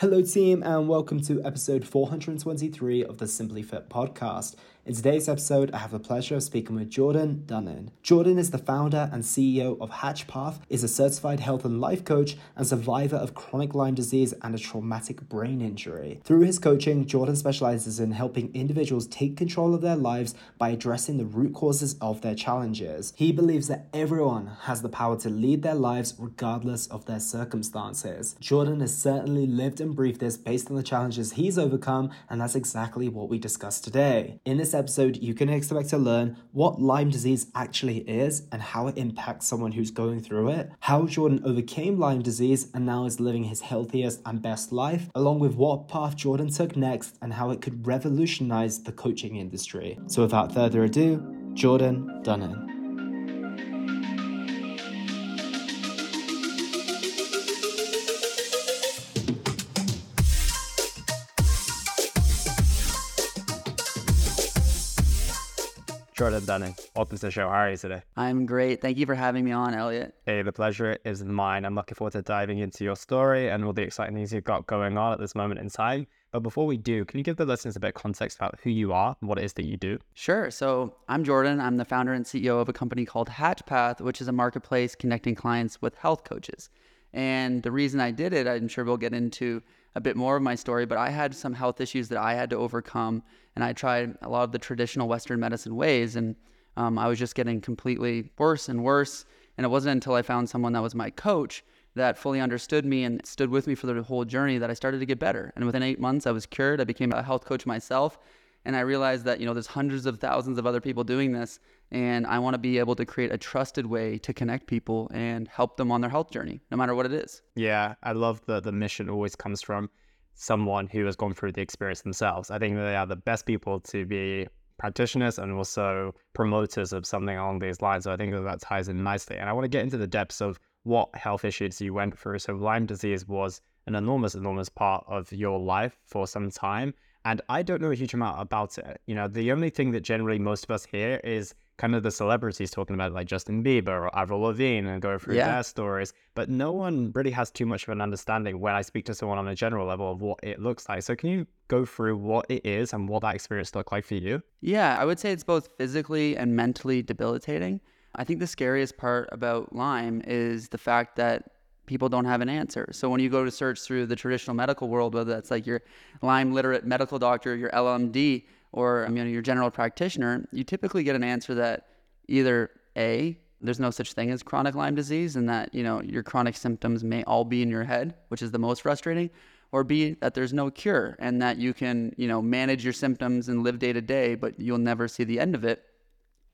Hello, team, and welcome to episode 423 of the Simply Fit podcast. In today's episode, I have the pleasure of speaking with Jordan Dunin. Jordan is the founder and CEO of HatchPath, is a certified health and life coach, and survivor of chronic Lyme disease and a traumatic brain injury. Through his coaching, Jordan specializes in helping individuals take control of their lives by addressing the root causes of their challenges. He believes that everyone has the power to lead their lives regardless of their circumstances. Jordan has certainly lived and breathed this based on the challenges he's overcome, and that's exactly what we discuss today. In this episode, you can expect to learn what Lyme disease actually is and how it impacts someone who's going through it, how Jordan overcame Lyme disease and now is living his healthiest and best life, along with what path Jordan took next and how it could revolutionize the coaching industry. So, without further ado, Jordan Dunin. Jordan Dunin. Welcome to the show. How are you today? I'm great. Thank you for having me on, Elliot. Hey, the pleasure is mine. I'm looking forward to diving into your story and all the exciting things you've got going on at this moment in time. But before we do, can you give the listeners a bit of context about who you are and what it is that you do? Sure. So I'm Jordan. I'm the founder and CEO of a company called HatchPath, which is a marketplace connecting clients with health coaches. And the reason I did it, I'm sure we'll get into a bit more of my story, but I had some health issues that I had to overcome, and I tried a lot of the traditional Western medicine ways, and um, I was just getting completely worse and worse. And it wasn't until I found someone that was my coach that fully understood me and stood with me for the whole journey that I started to get better. And within eight months, I was cured. I became a health coach myself, and I realized that you know there's hundreds of thousands of other people doing this, and I want to be able to create a trusted way to connect people and help them on their health journey, no matter what it is. Yeah, I love that the mission always comes from someone who has gone through the experience themselves. I think they are the best people to be practitioners and also promoters of something along these lines. So I think that, that ties in nicely. And I want to get into the depths of what health issues you went through. So Lyme disease was an enormous, enormous part of your life for some time. And I don't know a huge amount about it. You know, the only thing that generally most of us hear is kind of the celebrities talking about like Justin Bieber or Avril Lavigne and go through yeah. their stories, but no one really has too much of an understanding when I speak to someone on a general level of what it looks like. So can you go through what it is and what that experience looked like for you? Yeah, I would say it's both physically and mentally debilitating. I think the scariest part about Lyme is the fact that people don't have an answer. So when you go to search through the traditional medical world, whether that's like your Lyme literate medical doctor, your LMD, or you know, your general practitioner, you typically get an answer that either A, there's no such thing as chronic Lyme disease and that, you know, your chronic symptoms may all be in your head, which is the most frustrating, or B, that there's no cure and that you can, you know, manage your symptoms and live day to day, but you'll never see the end of it.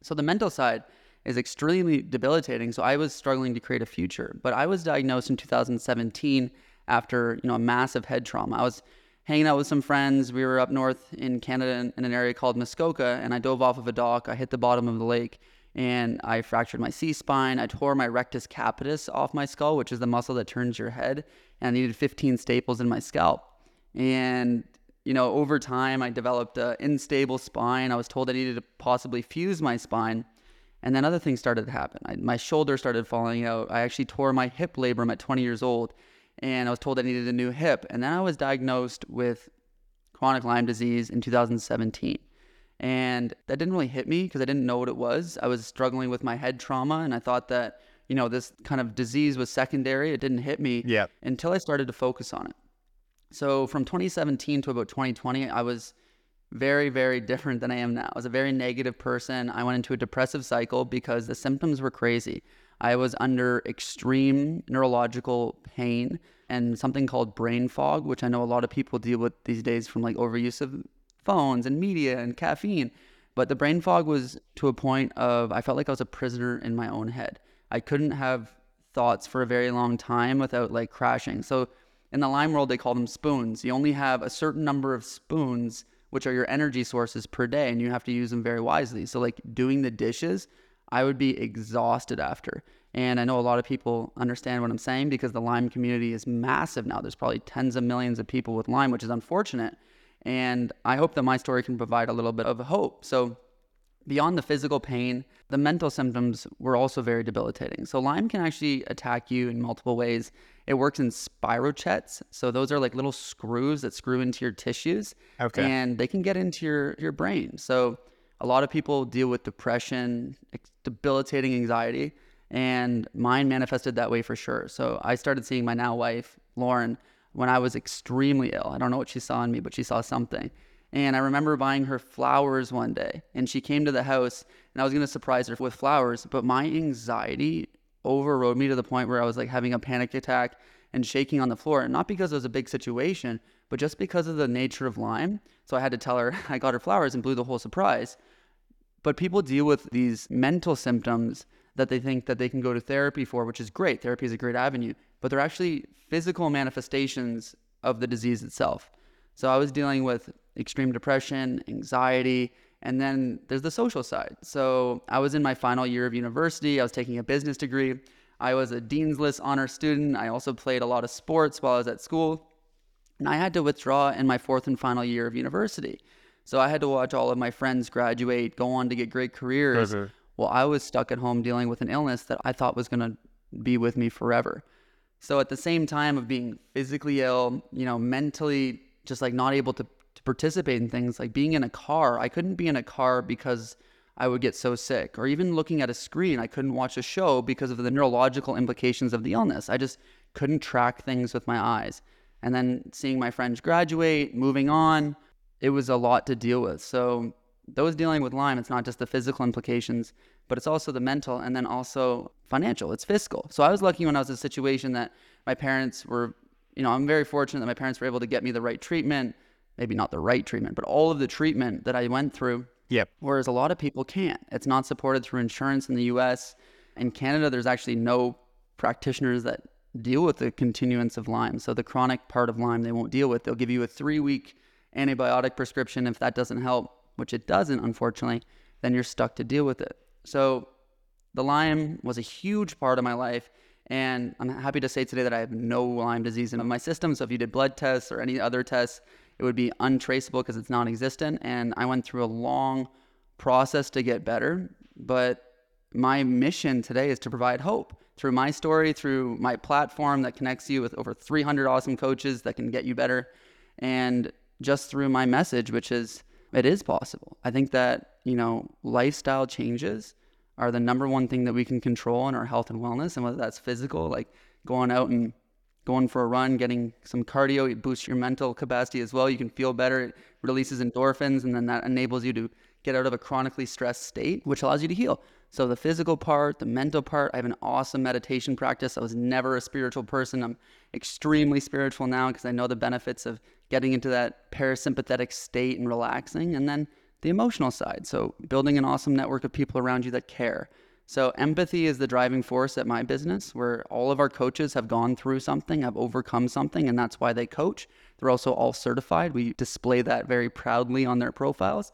So the mental side is extremely debilitating. So I was struggling to create a future, but I was diagnosed in 2017 after, you know, a massive head trauma. I was hanging out with some friends. We were up north in Canada in an area called Muskoka, and I dove off of a dock. I hit the bottom of the lake, and I fractured my C spine. I tore my rectus capitis off my skull, which is the muscle that turns your head, and I needed 15 staples in my scalp. And you know, over time, I developed an unstable spine. I was told I needed to possibly fuse my spine. And then other things started to happen. I, my shoulder started falling out. I actually tore my hip labrum at 20 years old and I was told I needed a new hip. And then I was diagnosed with chronic Lyme disease in 2017. And that didn't really hit me because I didn't know what it was. I was struggling with my head trauma and I thought that, you know, this kind of disease was secondary. It didn't hit me yep. until I started to focus on it. So from 2017 to about 2020, I was very, very different than I am now. I was a very negative person. I went into a depressive cycle because the symptoms were crazy. I was under extreme neurological pain and something called brain fog, which I know a lot of people deal with these days from like overuse of phones and media and caffeine. But the brain fog was to a point of I felt like I was a prisoner in my own head. I couldn't have thoughts for a very long time without like crashing. So in the Lyme world, they call them spoons. You only have a certain number of spoons, which are your energy sources per day, and you have to use them very wisely. So, like doing the dishes, I would be exhausted after. And I know a lot of people understand what I'm saying because the Lyme community is massive now. There's probably tens of millions of people with Lyme, which is unfortunate. And I hope that my story can provide a little bit of hope. So beyond the physical pain, the mental symptoms were also very debilitating. So Lyme can actually attack you in multiple ways. It works in spirochetes. So those are like little screws that screw into your tissues. Okay. And they can get into your, your brain. So a lot of people deal with depression, debilitating anxiety, and mine manifested that way for sure. So I started seeing my now wife, Lauren, when I was extremely ill. I don't know what she saw in me, but she saw something. And I remember buying her flowers one day, and she came to the house, and I was gonna surprise her with flowers, but my anxiety overrode me to the point where I was like having a panic attack and shaking on the floor. And not because it was a big situation, but just because of the nature of Lyme. So I had to tell her I got her flowers and blew the whole surprise. But people deal with these mental symptoms that they think that they can go to therapy for, which is great. Therapy is a great avenue, but they're actually physical manifestations of the disease itself. So I was dealing with extreme depression, anxiety, and then there's the social side. So I was in my final year of university. I was taking a business degree. I was a Dean's List honor student. I also played a lot of sports while I was at school. And I had to withdraw in my fourth and final year of university. So I had to watch all of my friends graduate, go on to get great careers. Mhm. Well, I was stuck at home dealing with an illness that I thought was going to be with me forever. So at the same time of being physically ill, you know, mentally just like not able to participate in things like being in a car, I couldn't be in a car because I would get so sick. Or even looking at a screen, I couldn't watch a show because of the neurological implications of the illness. I just couldn't track things with my eyes. And then seeing my friends graduate, moving on, it was a lot to deal with. So those dealing with Lyme, it's not just the physical implications, but it's also the mental and then also financial. It's fiscal. So I was lucky when I was in a situation that my parents were, you know, I'm very fortunate that my parents were able to get me the right treatment, maybe not the right treatment, but all of the treatment that I went through. Yep. Whereas a lot of people can't. It's not supported through insurance in the US. In Canada, there's actually no practitioners that deal with the continuance of Lyme. So the chronic part of Lyme, they won't deal with. They'll give you a three week antibiotic prescription. If that doesn't help, which it doesn't, unfortunately, then you're stuck to deal with it. So the Lyme was a huge part of my life. And I'm happy to say today that I have no Lyme disease in my system. So if you did blood tests or any other tests, it would be untraceable because it's non existent. And I went through a long process to get better. But my mission today is to provide hope through my story, through my platform that connects you with over 300 awesome coaches that can get you better, and just through my message, which is it is possible. I think that, you know, lifestyle changes are the number one thing that we can control in our health and wellness. And whether that's physical, like going out and going for a run, getting some cardio, it boosts your mental capacity as well. You can feel better. It releases endorphins, and then that enables you to get out of a chronically stressed state, which allows you to heal. So the physical part, the mental part, I have an awesome meditation practice. I was never a spiritual person. I'm extremely spiritual now because I know the benefits of getting into that parasympathetic state and relaxing. And then the emotional side. So building an awesome network of people around you that care. So empathy is the driving force at my business where all of our coaches have gone through something, have overcome something, and that's why they coach. They're also all certified. We display that very proudly on their profiles.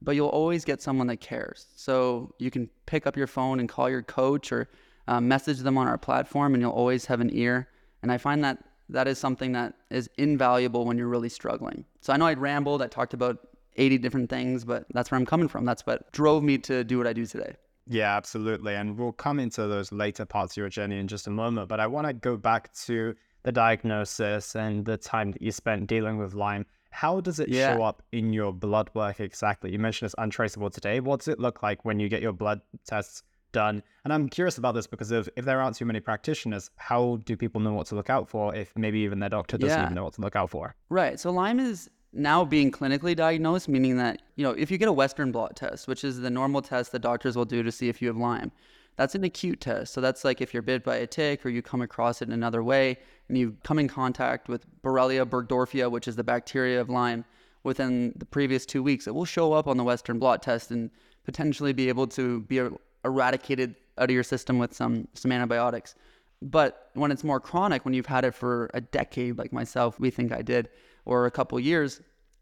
But you'll always get someone that cares. So you can pick up your phone and call your coach or uh, message them on our platform, and you'll always have an ear. And I find that that is something that is invaluable when you're really struggling. So I know I'd rambled, I talked about 80 different things, but that's where I'm coming from. That's what drove me to do what I do today. Yeah, absolutely. And we'll come into those later parts of your journey in just a moment. But I want to go back to the diagnosis and the time that you spent dealing with Lyme. How does it Yeah. show up in your blood work exactly? You mentioned it's untraceable today. What does it look like when you get your blood tests done? And I'm curious about this because if, if there aren't too many practitioners, how do people know what to look out for if maybe even their doctor doesn't Yeah. even know what to look out for? Right. So Lyme is now being clinically diagnosed, meaning that, you know, if you get a Western blot test, which is the normal test that doctors will do to see if you have Lyme, that's an acute test. So that's like if you're bit by a tick or you come across it in another way and you come in contact with Borrelia burgdorferi, which is the bacteria of Lyme, within the previous two weeks, it will show up on the Western blot test and potentially be able to be er- eradicated out of your system with some, some antibiotics. But when it's more chronic, when you've had it for a decade, like myself, we think I did, or a couple years,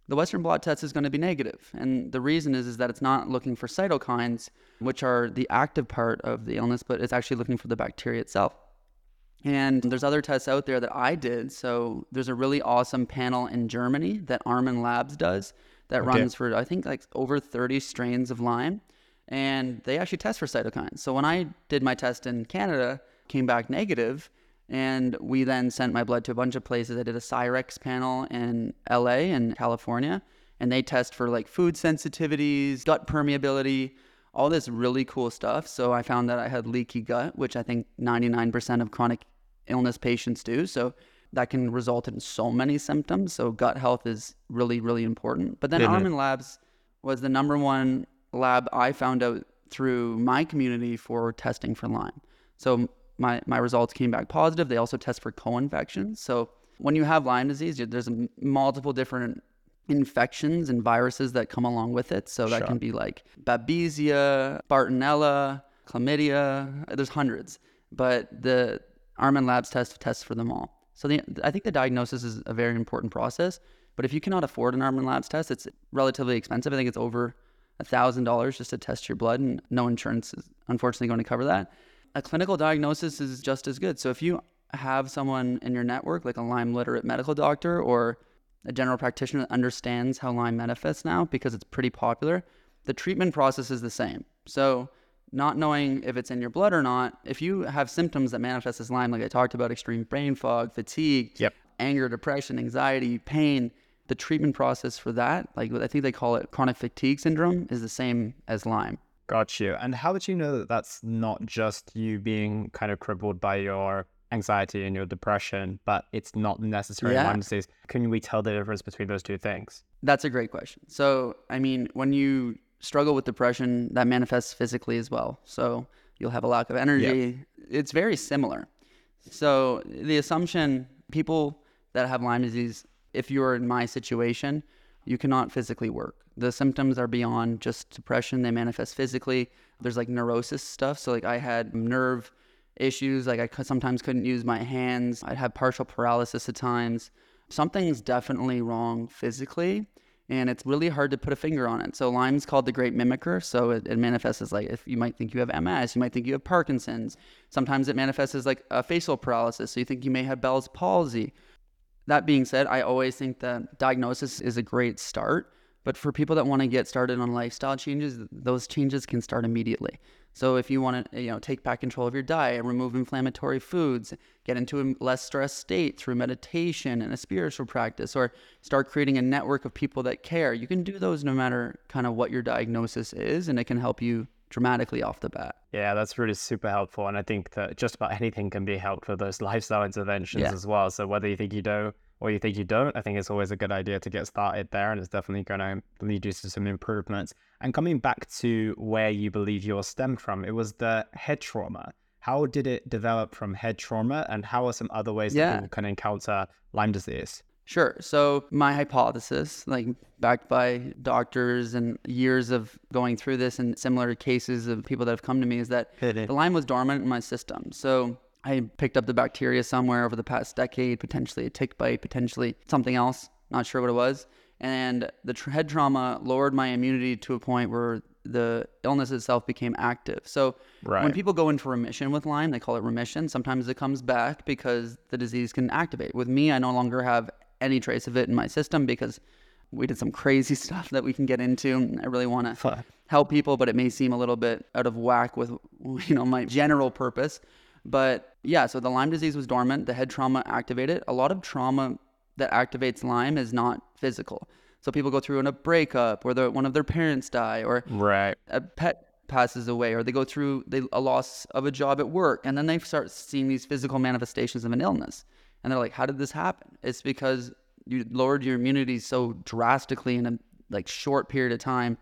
the Western blot test is going to be negative. And the reason is, is that it's not looking for cytokines, which are the active part of the illness, but it's actually looking for the bacteria itself. And there's other tests out there that I did. So there's a really awesome panel in Germany that Armin Labs does that Okay. runs for, I think, like over 30 strains of Lyme. and they actually test for cytokines. So when I did my test in Canada, came back negative, and we then sent my blood to a bunch of places. I did a Cyrex panel in LA and California, and they test for like food sensitivities, gut permeability, all this really cool stuff. So I found that I had leaky gut, which I think 99% of chronic illness patients do. So that can result in so many symptoms. So gut health is really, really important. But then Mhm. Armin Labs was the number one lab I found out through my community for testing for Lyme. So my, my results came back positive. They also test for co-infections. So when you have Lyme disease, there's multiple different infections and viruses that come along with it. So that Sure. can be like Babesia, Bartonella, chlamydia. There's hundreds, but the Armin Labs test tests for them all. So the, I think the diagnosis is a very important process. But if you cannot afford an Armin Labs test, it's relatively expensive. I think it's over a thousand dollars just to test your blood, and no insurance is unfortunately going to cover that. A clinical diagnosis is just as good. So if you have someone in your network, like a Lyme literate medical doctor or a general practitioner that understands how Lyme manifests now because it's pretty popular, the treatment process is the same. So, not knowing if it's in your blood or not, if you have symptoms that manifest as Lyme, like I talked about, extreme brain fog, fatigue, Yep. anger, depression, anxiety, pain, the treatment process for that, like I think they call it chronic fatigue syndrome, is the same as Lyme. Got you. And how did you know that that's not just you being kind of crippled by your anxiety and your depression, but it's not necessarily Yeah. Lyme disease? Can we tell the difference between those two things? That's a great question. So, I mean, when you struggle with depression, that manifests physically as well. So, you'll have a lack of energy. It's very similar. So, the assumption people that have Lyme disease, if you're in my situation, you cannot physically work. The symptoms are beyond just depression, they manifest physically. There's like neurosis stuff. So, like, I had nerve issues. Like, I sometimes couldn't use my hands, I'd have partial paralysis at times. Something's definitely wrong physically and it's really hard to put a finger on it. So Lyme's called the great mimicker. So it, it manifests as like if you might think you have MS, you might think you have Parkinson's. Sometimes it manifests as like a facial paralysis. So you think you may have Bell's palsy. That being said, I always think that diagnosis is a great start. But for people that want to get started on lifestyle changes, those changes can start immediately. So if you want to, you know, take back control of your diet, remove inflammatory foods, get into a less stressed state through meditation and a spiritual practice, or start creating a network of people that care, you can do those no matter kind of what your diagnosis is, and it can help you dramatically off the bat. Yeah, that's really super helpful. And I think that just about anything can be helped with those lifestyle interventions Yeah. as well. So whether you think you do or you think you don't, I think it's always a good idea to get started there. And it's definitely going to lead you to some improvements. And coming back to where you believe yours stemmed from, it was the head trauma. How did it develop from head trauma? And how are some other ways Yeah. that people can encounter Lyme disease? Sure. So my hypothesis, like backed by doctors and years of going through this and similar cases of people that have come to me, is that the Lyme was dormant in my system. So I picked up the bacteria somewhere over the past decade, potentially a tick bite, potentially something else, not sure what it was. And the tr- head trauma lowered my immunity to a point where the illness itself became active. So when people go into remission with Lyme, they call it remission. Sometimes it comes back because the disease can activate. With me, I no longer have any trace of it in my system because we did some crazy stuff that we can get into. I really want to help people, but it may seem a little bit out of whack with you know my general purpose. But yeah, so the Lyme disease was dormant. The head trauma activated. A lot of trauma that activates Lyme is not physical. So people go through in a breakup, or the, one of their parents die, or Right. a pet passes away or they go through they, a loss of a job at work and then they start seeing these physical manifestations of an illness and they're like how did this happen? It's because you lowered your immunity so drastically in a like short period of time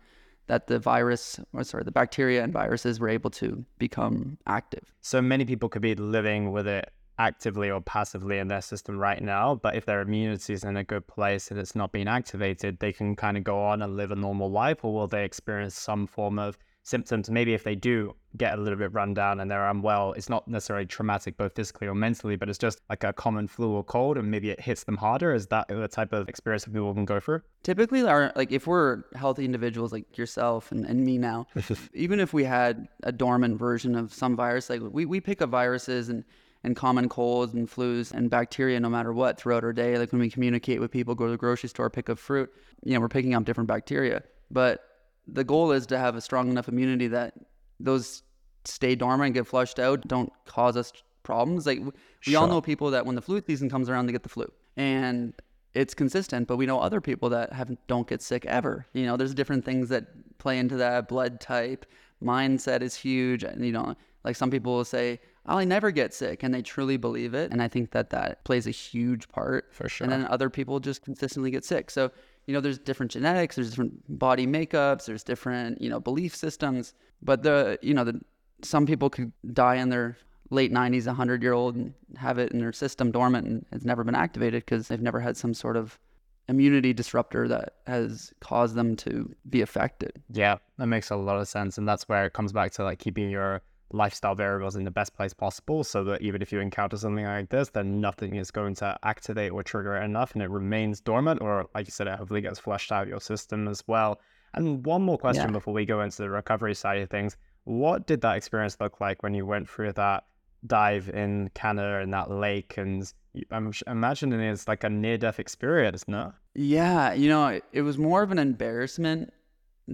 that the virus or sorry the bacteria and viruses were able to become active. So many people could be living with it actively or passively in their system right now, but if their immunity is in a good place and it's not being activated, they can kind of go on and live a normal life, or will they experience some form of symptoms? Maybe if they do get a little bit run down and they're unwell, it's not necessarily traumatic, both physically or mentally, but it's just like a common flu or cold, and maybe it hits them harder. Is that the type of experience that people can go through? typically our like if we're healthy individuals like yourself and, and me now even if we had a dormant version of some virus like we, we pick up viruses and and common colds and flus and bacteria no matter what throughout our day like when we communicate with people go to the grocery store pick up fruit you know we're picking up different bacteria but the goal is to have a strong enough immunity that those stay dormant, and get flushed out, don't cause us problems. Like we all know people that when the flu season comes around, they get the flu, and it's consistent. But we know other people that have don't get sick ever. You know, there's different things that play into that. Blood type, mindset is huge. And you know, like some people will say, "I'll never get sick," and they truly believe it. And I think that that plays a huge part For sure. And then other people just consistently get sick. So you know, there's different genetics, there's different body makeups, there's different you know belief systems. But the you know the some people could die in their late 90s, 100 year old, and have it in their system dormant and it's never been activated because they've never had some sort of immunity disruptor that has caused them to be affected. Yeah, that makes a lot of sense. And that's where it comes back to like keeping your lifestyle variables in the best place possible so that even if you encounter something like this, then nothing is going to activate or trigger it enough and it remains dormant, or like you said, it hopefully gets flushed out of your system as well. And one more question Yeah. before we go into the recovery side of things. What did that experience look like when you went through that dive in Canada and that lake? And I'm imagining it's like a near death experience, no? Yeah, you know, it, it was more of an embarrassment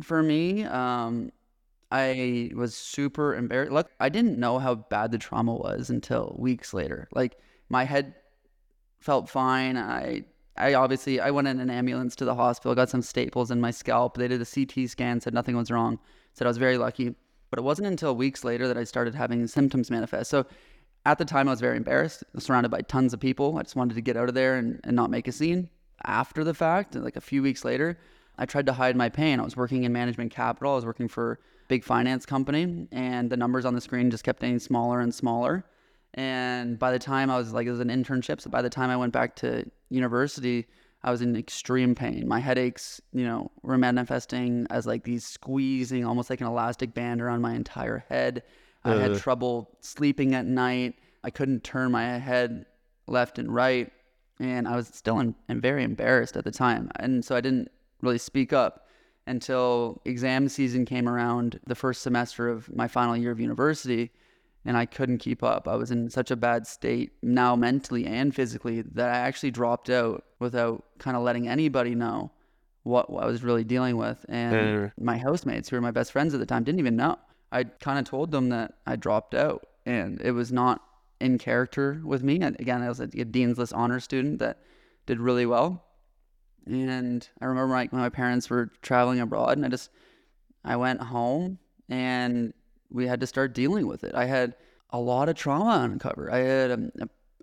for me. Um, I was super embarrassed. Look, I didn't know how bad the trauma was until weeks later. Like my head felt fine. I I obviously I went in an ambulance to the hospital, got some staples in my scalp. They did a CT scan, said nothing was wrong. Said I was very lucky. But it wasn't until weeks later that I started having symptoms manifest. So at the time I was very embarrassed, surrounded by tons of people. I just wanted to get out of there and, and not make a scene. After the fact, like a few weeks later, I tried to hide my pain. I was working in management capital. I was working for big finance company, and the numbers on the screen just kept getting smaller and smaller. And by the time I was like, it was an internship. So by the time I went back to university, I was in extreme pain. My headaches, you know, were manifesting as like these squeezing, almost like an elastic band around my entire head. I had uh. trouble sleeping at night. I couldn't turn my head left and right. And I was still in, and very embarrassed at the time. And so I didn't really speak up until exam season came around, the first semester of my final year of university and I couldn't keep up. I was in such a bad state now mentally and physically that I actually dropped out without kind of letting anybody know what, what I was really dealing with. And my housemates, who were my best friends at the time, didn't even know. I kind of told them that I dropped out and it was not in character with me. And again, I was a, a Dean's List honor student that did really well. And I remember like when my parents were traveling abroad and I just I went home and we had to start dealing with it. I had a lot of trauma to uncover. I had um,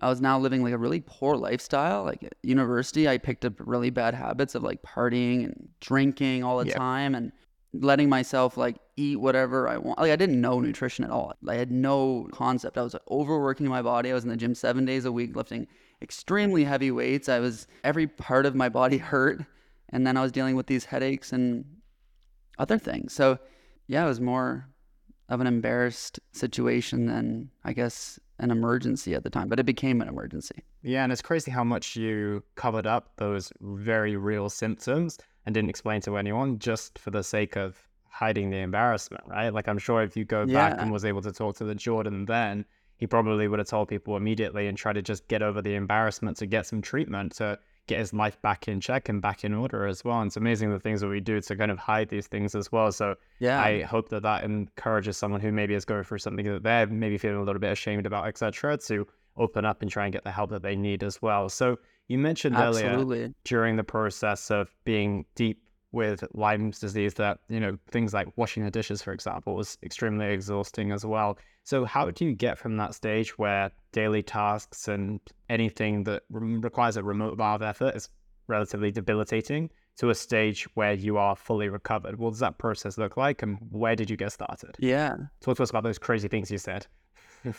I was now living like a really poor lifestyle. Like at university, I picked up really bad habits of like partying and drinking all the Yeah. time and letting myself like eat whatever I want. Like I didn't know nutrition at all. I had no concept. I was like, overworking my body. I was in the gym 7 days a week lifting extremely heavy weights. I was every part of my body hurt and then I was dealing with these headaches and other things. So, yeah, it was more of an embarrassed situation than I guess an emergency at the time, but it became an emergency. Yeah, and it's crazy how much you covered up those very real symptoms and didn't explain to anyone just for the sake of hiding the embarrassment, right? Like I'm sure if you go back and was able to talk to the Jordan then, he probably would have told people immediately and tried to just get over the embarrassment to get some treatment to get his life back in check and back in order as well. And it's amazing the things that we do to kind of hide these things as well. So Yeah. I hope that that encourages someone who maybe is going through something that they're maybe feeling a little bit ashamed about, etc., to open up and try and get the help that they need as well. So you mentioned earlier during the process of being deep with Lyme's disease that you know things like washing the dishes, for example, was extremely exhausting as well. So how do you get from that stage where daily tasks and anything that re- requires a remote amount of effort is relatively debilitating to a stage where you are fully recovered? What does that process look like, and where did you get started? Yeah. Talk to us about those crazy things you said.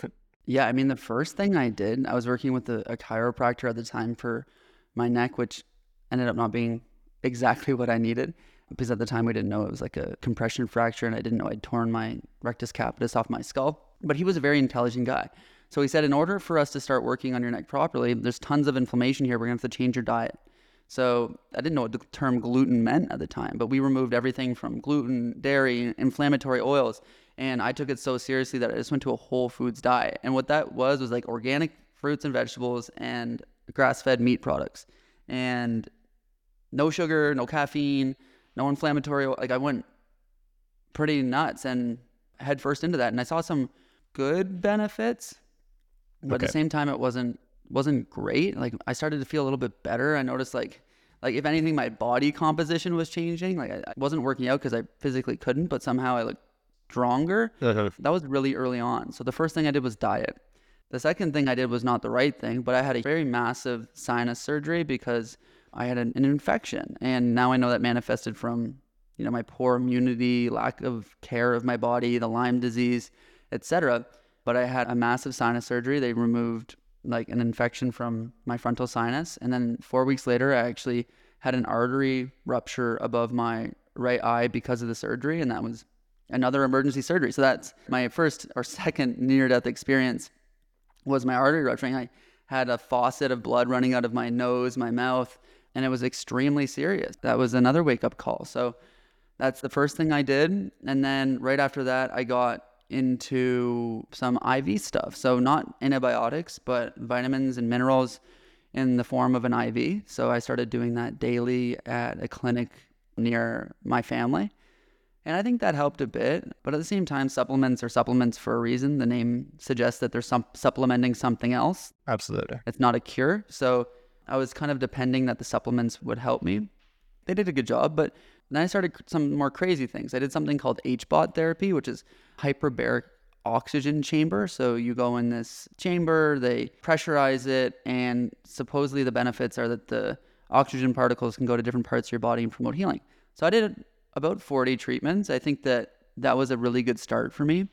Yeah, I mean, the first thing I did, I was working with a, a chiropractor at the time for my neck, which ended up not being exactly what I needed because at the time we didn't know it was like a compression fracture and I didn't know I'd torn my rectus capitis off my skull. But he was a very intelligent guy. So he said, in order for us to start working on your neck properly, there's tons of inflammation here. We're going to have to change your diet. So I didn't know what the term gluten meant at the time, but we removed everything from gluten, dairy, inflammatory oils. And I took it so seriously that I just went to a whole foods diet. And what that was was like organic fruits and vegetables and grass fed meat products. And no sugar, no caffeine, no inflammatory. Like I went pretty nuts and head first into that. And I saw some good benefits, but at the same time, it wasn't wasn't great. Like I started to feel a little bit better. I noticed like like if anything, my body composition was changing. Like I, I wasn't working out because I physically couldn't, but somehow I looked stronger. Uh-huh. That was really early on. So the first thing I did was diet. The second thing I did was not the right thing, but I had a very massive sinus surgery because I had an, an infection. And now I know that manifested from, you know, my poor immunity, lack of care of my body, the Lyme disease, etc. But I had a massive sinus surgery. They removed like an infection from my frontal sinus. And then four weeks later, I actually had an artery rupture above my right eye because of the surgery. And that was another emergency surgery. So that's my first or second near death experience was my artery rupturing. I had a faucet of blood running out of my nose, my mouth, and it was extremely serious. That was another wake up call. So that's the first thing I did. And then right after that, I got into some IV stuff. So not antibiotics, but vitamins and minerals in the form of an IV. So I started doing that daily at a clinic near my family. And I think that helped a bit. But at the same time, supplements are supplements for a reason. The name suggests that they're some supplementing something else. Absolutely. It's not a cure. So I was kind of depending that the supplements would help me. They did a good job, but then I started some more crazy things. I did something called HBOT therapy, which is hyperbaric oxygen chamber. So you go in this chamber, they pressurize it, and supposedly the benefits are that the oxygen particles can go to different parts of your body and promote healing. So I did about 40 treatments. I think that that was a really good start for me.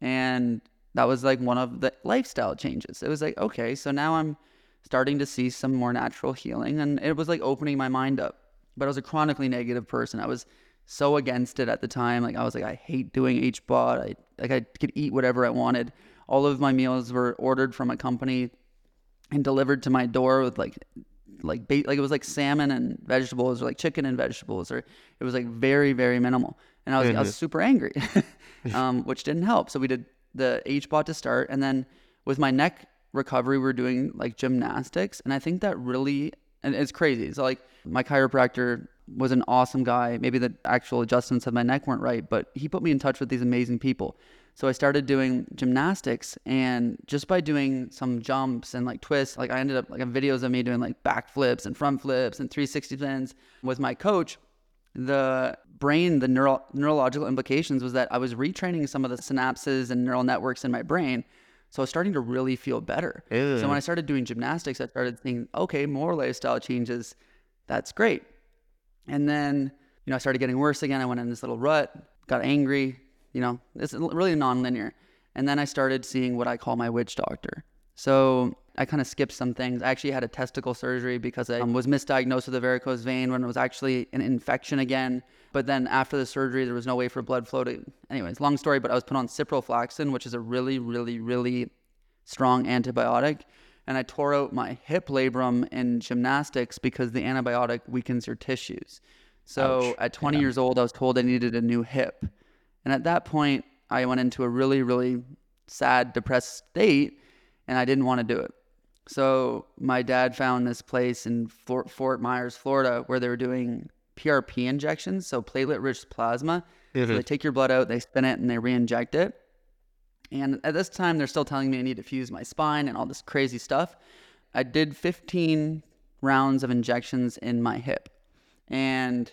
And that was like one of the lifestyle changes. It was like, okay, so now I'm starting to see some more natural healing. And it was like opening my mind up. But I was a chronically negative person. I was so against it at the time. Like I was like, I hate doing HBOT. I like I could eat whatever I wanted. All of my meals were ordered from a company and delivered to my door with like like bait like it was like salmon and vegetables or like chicken and vegetables or it was like very very minimal and i was, I was super angry um, which didn't help so we did the hbot to start and then with my neck recovery we are doing like gymnastics and i think that really and it's crazy so like my chiropractor was an awesome guy maybe the actual adjustments of my neck weren't right but he put me in touch with these amazing people so I started doing gymnastics and just by doing some jumps and like twists, like I ended up like videos of me doing like back flips and front flips and 360 spins with my coach. The brain, the neural neurological implications was that I was retraining some of the synapses and neural networks in my brain. So I was starting to really feel better. So when I started doing gymnastics, I started thinking, okay, more lifestyle changes. That's great. And then, you know, I started getting worse again. I went in this little rut, got angry, you know, it's really non-linear. And then I started seeing what I call my witch doctor. So I kind of skipped some things. I actually had a testicle surgery because I um, was misdiagnosed with a varicose vein when it was actually an infection again. But then after the surgery, there was no way for blood flow to. Anyways, long story, but I was put on ciprofloxacin, which is a really, really, really strong antibiotic. And I tore out my hip labrum in gymnastics because the antibiotic weakens your tissues. So at 20 years old, I was told I needed a new hip. And at that point, I went into a really, really sad, depressed state, and I didn't want to do it. So my dad found this place in Fort, Fort Myers, Florida, where they were doing PRP injections, so platelet-rich plasma. So they mm-hmm. take your blood out, they spin it, and they re-inject it. And at this time, they're still telling me I need to fuse my spine and all this crazy stuff. I did 15 rounds of injections in my hip. And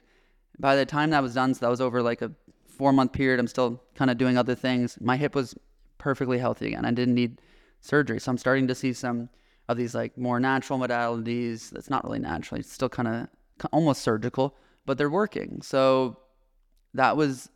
by the time that was done, so that was over like a four month period, I'm still kind of doing other things. My hip was perfectly healthy again. I didn't need surgery. So I'm starting to see some of these like more natural modalities that's not really natural. It's still kind of almost surgical, but they're working. So that was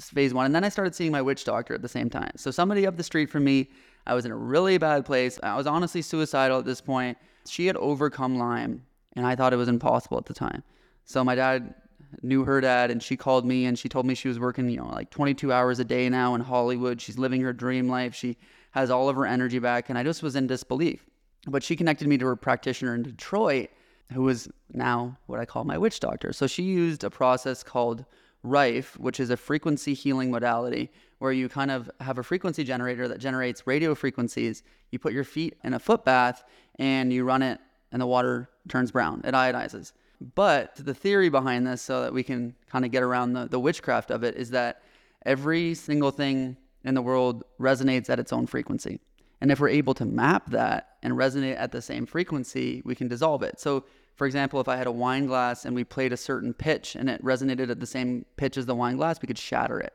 phase one. And then I started seeing my witch doctor at the same time. So somebody up the street from me, I was in a really bad place. I was honestly suicidal at this point. She had overcome Lyme, and I thought it was impossible at the time. So my dad knew her dad, and she called me and she told me she was working, you know, like 22 hours a day now in Hollywood. She's living her dream life. She has all of her energy back, and I just was in disbelief. But she connected me to her practitioner in Detroit, who was now what I call my witch doctor. So she used a process called Rife, which is a frequency healing modality where you kind of have a frequency generator that generates radio frequencies. You put your feet in a foot bath and you run it, and the water turns brown. It ionizes. But the theory behind this, so that we can kind of get around the, the witchcraft of it, is that every single thing in the world resonates at its own frequency. And if we're able to map that and resonate at the same frequency, we can dissolve it. So, for example, if I had a wine glass and we played a certain pitch and it resonated at the same pitch as the wine glass, we could shatter it.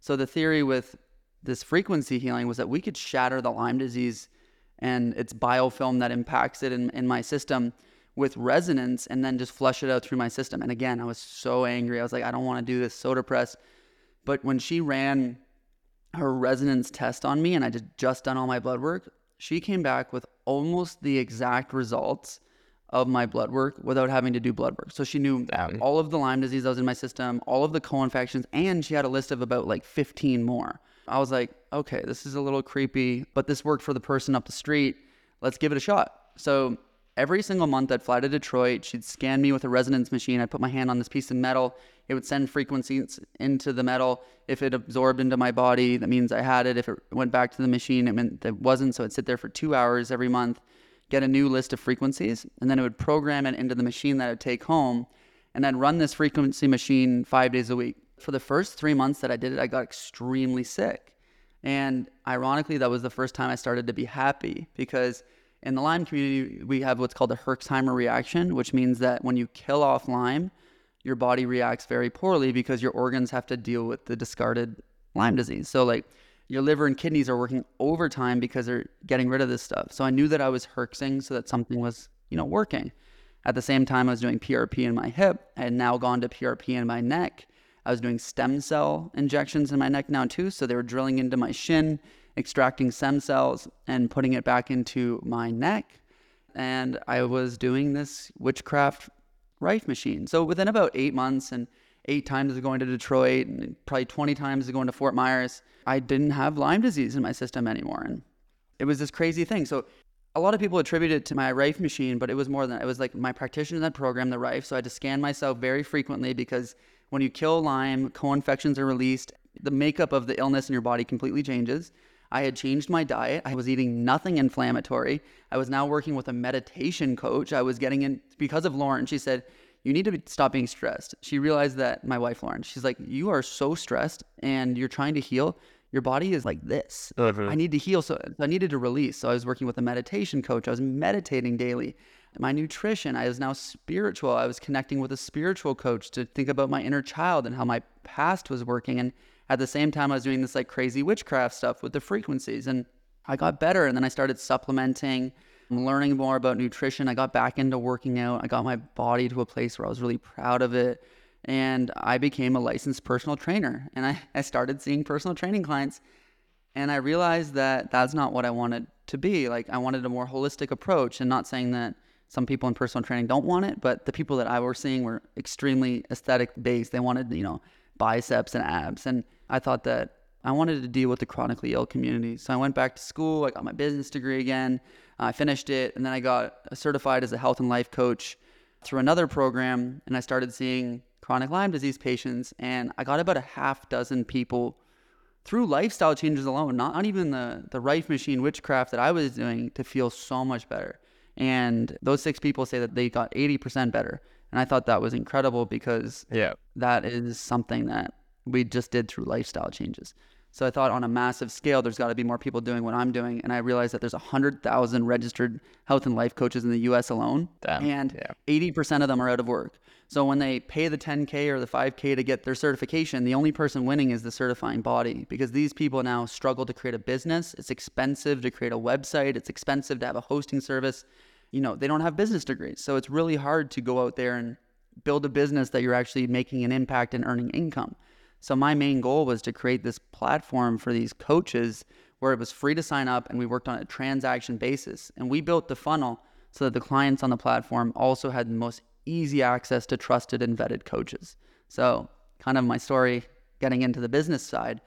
So, the theory with this frequency healing was that we could shatter the Lyme disease and its biofilm that impacts it in, in my system with resonance and then just flush it out through my system. And again, I was so angry. I was like, I don't want to do this, so depressed. But when she ran her resonance test on me and I just just done all my blood work, she came back with almost the exact results of my blood work without having to do blood work. So she knew all of the Lyme disease that was in my system, all of the co-infections, and she had a list of about like 15 more. I was like, okay, this is a little creepy, but this worked for the person up the street. Let's give it a shot. So every single month I'd fly to Detroit. She'd scan me with a resonance machine. I'd put my hand on this piece of metal. It would send frequencies into the metal. If it absorbed into my body, that means I had it. If it went back to the machine, it meant that it wasn't. So it'd sit there for two hours every month, get a new list of frequencies, and then it would program it into the machine that I'd take home. And I'd run this frequency machine five days a week. For the first three months that I did it, I got extremely sick. And ironically, that was the first time I started to be happy because in the Lyme community, we have what's called a Herxheimer reaction, which means that when you kill off Lyme, your body reacts very poorly because your organs have to deal with the discarded Lyme disease. So, like, your liver and kidneys are working overtime because they're getting rid of this stuff. So, I knew that I was herxing so that something was, you know, working. At the same time, I was doing PRP in my hip. I had now gone to PRP in my neck. I was doing stem cell injections in my neck now, too. So, they were drilling into my shin extracting stem cells and putting it back into my neck. And I was doing this witchcraft Rife machine. So within about eight months and eight times of going to Detroit and probably 20 times of going to Fort Myers, I didn't have Lyme disease in my system anymore. And it was this crazy thing. So a lot of people attribute it to my Rife machine, but it was more than. It was like my practitioner that program, the Rife. So I had to scan myself very frequently because when you kill Lyme, co-infections are released. The makeup of the illness in your body completely changes. I had changed my diet. I was eating nothing inflammatory. I was now working with a meditation coach. I was getting in because of Lauren. She said, You need to stop being stressed. She realized that my wife, Lauren, she's like, You are so stressed and you're trying to heal. Your body is like this. Mm-hmm. I need to heal. So I needed to release. So I was working with a meditation coach. I was meditating daily. My nutrition, I was now spiritual. I was connecting with a spiritual coach to think about my inner child and how my past was working. And at the same time, I was doing this like crazy witchcraft stuff with the frequencies, and I got better. And then I started supplementing, learning more about nutrition. I got back into working out. I got my body to a place where I was really proud of it. And I became a licensed personal trainer. And I, I started seeing personal training clients. And I realized that that's not what I wanted to be. Like, I wanted a more holistic approach, and not saying that some people in personal training don't want it, but the people that I was seeing were extremely aesthetic based. They wanted, you know, biceps and abs. And I thought that I wanted to deal with the chronically ill community. So I went back to school. I got my business degree again. I finished it. And then I got certified as a health and life coach through another program. And I started seeing chronic Lyme disease patients. And I got about a half dozen people through lifestyle changes alone, not, not even the, the Rife machine witchcraft that I was doing to feel so much better. And those six people say that they got 80% better. And I thought that was incredible because Yeah. that is something that we just did through lifestyle changes. So I thought on a massive scale, there's got to be more people doing what I'm doing. And I realized that there's 100,000 registered health and life coaches in the US alone. Damn, And yeah. 80% of them are out of work. So when they pay the 10K or the 5K to get their certification, the only person winning is the certifying body because these people now struggle to create a business. It's expensive to create a website, it's expensive to have a hosting service. You know, they don't have business degrees. So it's really hard to go out there and build a business that you're actually making an impact and earning income. So my main goal was to create this platform for these coaches where it was free to sign up and we worked on a transaction basis. And we built the funnel so that the clients on the platform also had the most easy access to trusted and vetted coaches. So kind of my story getting into the business side.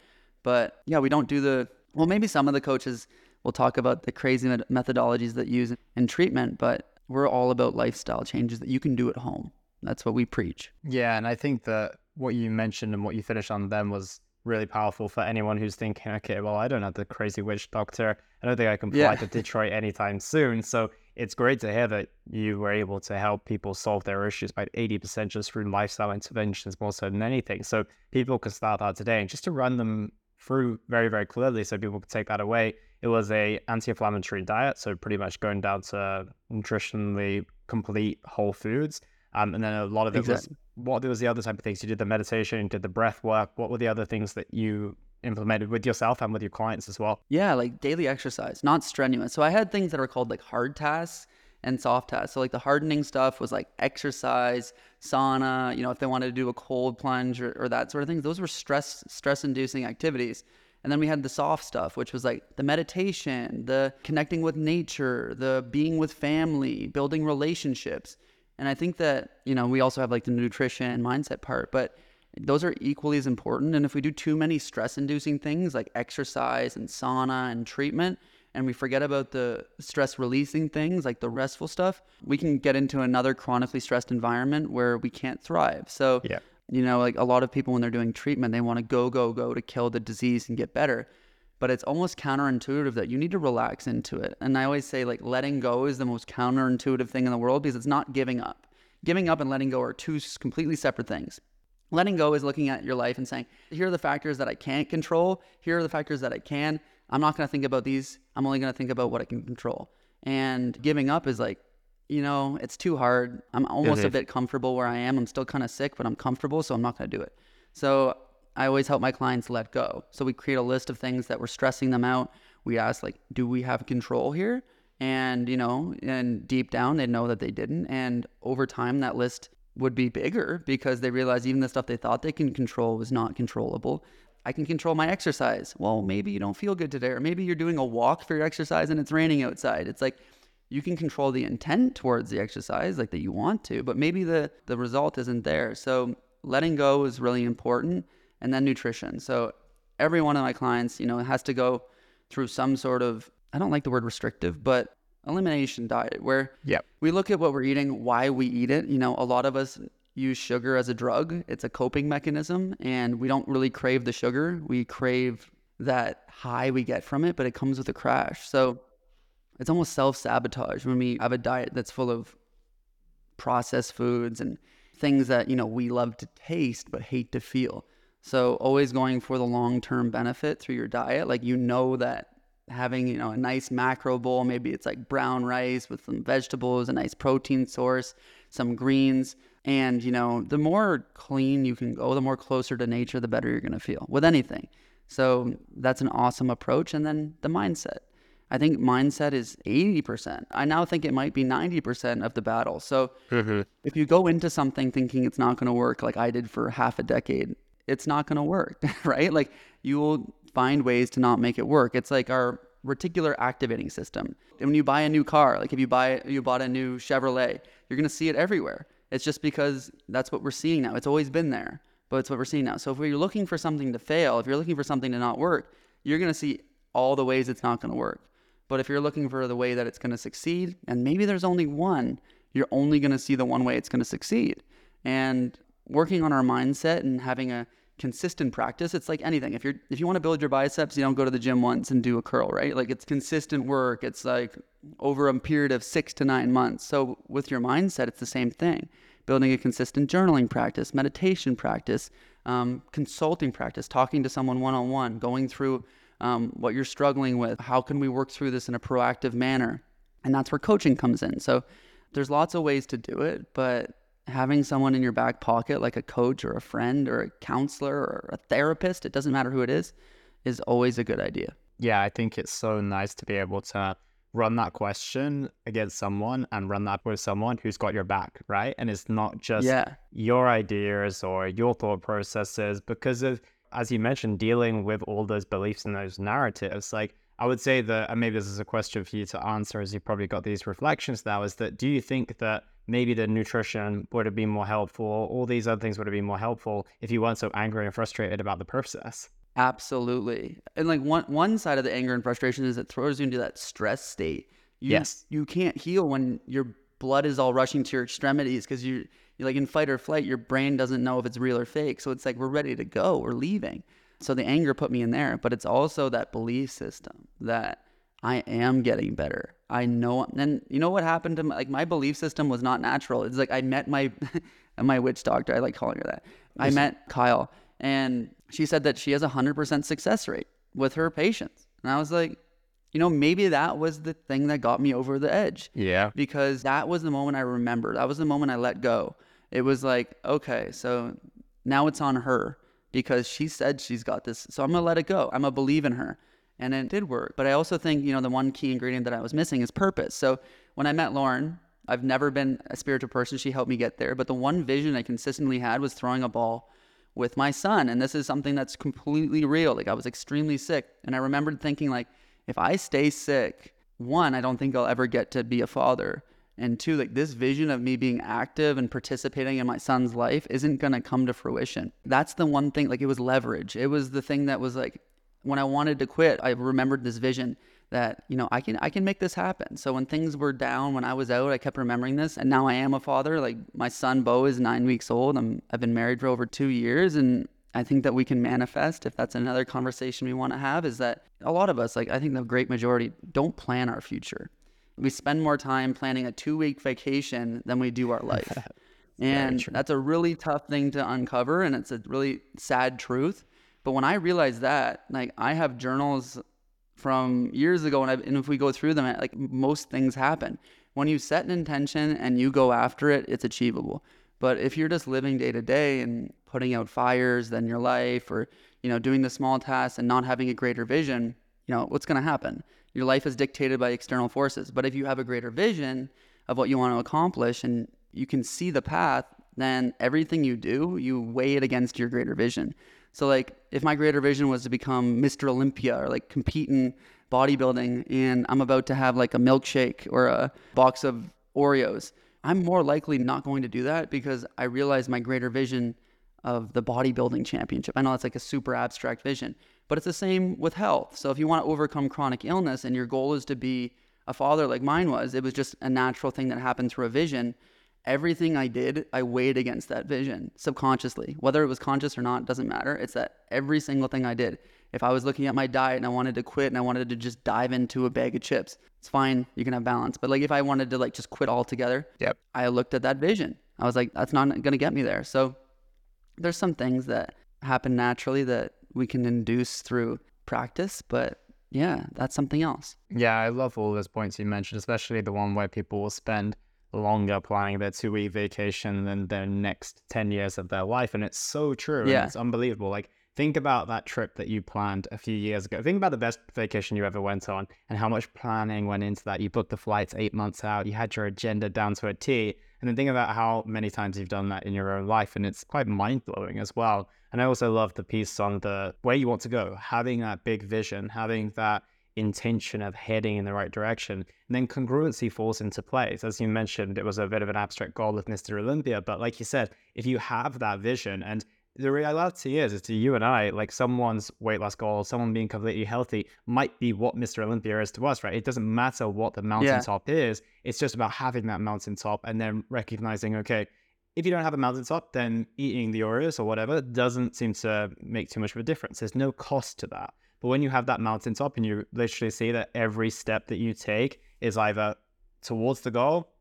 But yeah, we don't do the well, maybe some of the coaches will talk about the crazy methodologies that use in treatment, but we're all about lifestyle changes that you can do at home. That's what we preach. Yeah, and I think that what you mentioned and what you finished on then was really powerful for anyone who's thinking, okay, well, I don't have the crazy witch doctor. I don't think I can fly Yeah. to Detroit anytime soon. So it's great to hear that you were able to help people solve their issues by 80% just through lifestyle interventions more so than anything. So people can start that today. And just to run them through very, very clearly so people can take that away, it was a anti-inflammatory diet. So pretty much going down to nutritionally complete whole foods. Um, and then a lot of it exactly. was what was the other type of things you did the meditation, you did the breath work. What were the other things that you implemented with yourself and with your clients as well? Yeah, like daily exercise, not strenuous. So I had things that are called like hard tasks and soft tasks. So like the hardening stuff was like exercise, sauna, you know, if they wanted to do a cold plunge or, or that sort of thing, those were stress stress inducing activities. And then we had the soft stuff, which was like the meditation, the connecting with nature, the being with family, building relationships. And I think that, you know, we also have like the nutrition and mindset part, but those are equally as important. And if we do too many stress inducing things like exercise and sauna and treatment, and we forget about the stress releasing things like the restful stuff, we can get into another chronically stressed environment where we can't thrive. So, yeah. you know, like a lot of people when they're doing treatment, they want to go, go, go to kill the disease and get better. But it's almost counterintuitive that you need to relax into it. And I always say, like, letting go is the most counterintuitive thing in the world because it's not giving up. Giving up and letting go are two completely separate things. Letting go is looking at your life and saying, here are the factors that I can't control. Here are the factors that I can. I'm not going to think about these. I'm only going to think about what I can control. And giving up is like, you know, it's too hard. I'm almost mm-hmm. a bit comfortable where I am. I'm still kind of sick, but I'm comfortable, so I'm not going to do it. So I always help my clients let go. So we create a list of things that were stressing them out. We ask, like, do we have control here? And, you know, and deep down, they know that they didn't. And over time, that list would be bigger because they realize even the stuff they thought they can control was not controllable. I can control my exercise. Well, maybe you don't feel good today, or maybe you're doing a walk for your exercise and it's raining outside. It's like you can control the intent towards the exercise, like that you want to, but maybe the the result isn't there. So letting go is really important, and then nutrition. So every one of my clients, you know, has to go through some sort of I don't like the word restrictive, but elimination diet where yep. we look at what we're eating, why we eat it. You know, a lot of us use sugar as a drug. It's a coping mechanism and we don't really crave the sugar. We crave that high we get from it, but it comes with a crash. So it's almost self-sabotage when we have a diet that's full of processed foods and things that, you know, we love to taste but hate to feel. So always going for the long-term benefit through your diet, like you know that having you know a nice macro bowl maybe it's like brown rice with some vegetables a nice protein source some greens and you know the more clean you can go the more closer to nature the better you're going to feel with anything. So that's an awesome approach. And then the mindset. I think mindset is 80% i now think it might be 90% of the battle. So mm-hmm. if you go into something thinking it's not going to work like i did for half a decade it's not going to work right like you will find ways to not make it work. It's like our reticular activating system. And when you buy a new car, like if you buy you bought a new Chevrolet, you're going to see it everywhere. It's just because that's what we're seeing now. It's always been there, but it's what we're seeing now. So if you're looking for something to fail, if you're looking for something to not work, you're going to see all the ways it's not going to work. But if you're looking for the way that it's going to succeed, and maybe there's only one, you're only going to see the one way it's going to succeed. And working on our mindset and having a consistent practice it's like anything. If you're if you want to build your biceps you don't go to the gym once and do a curl right? Like it's consistent work. It's like over a period of six to nine months. So with your mindset it's the same thing. Building a consistent journaling practice meditation practice um, consulting practice talking to someone one-on-one going through um, what you're struggling with how can we work through this in a proactive manner? And that's where coaching comes in. So there's lots of ways to do it but having someone in your back pocket, like a coach or a friend or a counselor or a therapist, it doesn't matter who it is, is always a good idea. Yeah, I think it's so nice to be able to run that question against someone and run that with someone who's got your back, right? And it's not just yeah. your ideas or your thought processes because of, as you mentioned, dealing with all those beliefs and those narratives. Like, I would say that, and maybe this is a question for you to answer as you've probably got these reflections now, is that do you think that maybe the nutrition would have been more helpful, all these other things would have been more helpful if you weren't so angry and frustrated about the process? Absolutely. And like one one side of the anger and frustration is it throws you into that stress state. You, yes. You can't heal when your blood is all rushing to your extremities because you you're like in fight or flight, your brain doesn't know if it's real or fake. So it's like we're ready to go, we're leaving. So the anger put me in there, but it's also that belief system that I am getting better. I know. And you know what happened to my, like my belief system was not natural. It's like I met my my witch doctor. I like calling her that. I met Kyle, and she said that she has a hundred percent success rate with her patients, and I was like, you know, maybe that was the thing that got me over the edge. Yeah. Because that was the moment I remembered. That was the moment I let go. It was like, okay, so now it's on her because she said she's got this. So I'm going to let it go. I'm going to believe in her. And it did work. But I also think, you know, the one key ingredient that I was missing is purpose. So when I met Lauren, I've never been a spiritual person. She helped me get there. But the one vision I consistently had was throwing a ball with my son. And this is something that's completely real. Like I was extremely sick. And I remembered thinking, like, if I stay sick, one, I don't think I'll ever get to be a father. And two, like this vision of me being active and participating in my son's life isn't going to come to fruition. That's the one thing, like it was leverage. It was the thing that was like, when I wanted to quit, I remembered this vision that, you know, I can, I can make this happen. So when things were down, when I was out, I kept remembering this. And now I am a father. Like my son, Bo, is nine weeks old. I'm, I've been married for over two years and I think that we can manifest, if that's another conversation we want to have, is that a lot of us, like I think the great majority, don't plan our future. We spend more time planning a two week vacation than we do our life. and that's a really tough thing to uncover. And it's a really sad truth. But when I realized that, like I have journals from years ago, and, and if we go through them, like most things happen. When you set an intention and you go after it, it's achievable. But if you're just living day to day and putting out fires in your life or, you know, doing the small tasks and not having a greater vision, you know, what's going to happen? Your life is dictated by external forces. But if you have a greater vision of what you want to accomplish and you can see the path, then everything you do, you weigh it against your greater vision. So like if my greater vision was to become Mr. Olympia or like compete in bodybuilding and I'm about to have like a milkshake or a box of Oreos, I'm more likely not going to do that because I realize my greater vision of the bodybuilding championship. I know that's like a super abstract vision, but it's the same with health. So if you want to overcome chronic illness and your goal is to be a father like mine was, it was just a natural thing that happened through a vision. Everything I did, I weighed against that vision subconsciously. Whether it was conscious or not, doesn't matter. It's that every single thing I did. If I was looking at my diet and I wanted to quit and I wanted to just dive into a bag of chips, it's fine. You can have balance. But like if I wanted to like just quit altogether, yep. I looked at that vision. I was like, that's not going to get me there. So there's some things that happen naturally that we can induce through practice, but yeah, that's something else. Yeah, I love all those points you mentioned, especially the one where people will spend longer planning their two week vacation than their next 10 years of their life. And it's so true. Yeah. it's unbelievable. Like, think about that trip that you planned a few years ago. Think about the best vacation you ever went on and how much planning went into that. You booked the flights eight months out, you had your agenda down to a T. And then think about how many times you've done that in your own life. And it's quite mind blowing as well. And I also love the piece on the where you want to go, having that big vision, having that intention of heading in the right direction. And then congruency falls into place. As you mentioned, it was a bit of an abstract goal with Mr. Olympia. But like you said, if you have that vision and the reality is, is to you and I, like someone's weight loss goal, someone being completely healthy might be what Mr. Olympia is to us, right? It doesn't matter what the mountaintop yeah. is. It's just about having that mountaintop and then recognizing, okay, if you don't have a mountaintop, then eating the Oreos or whatever doesn't seem to make too much of a difference. There's no cost to that. But when you have that mountaintop and you literally see that every step that you take is either towards the goal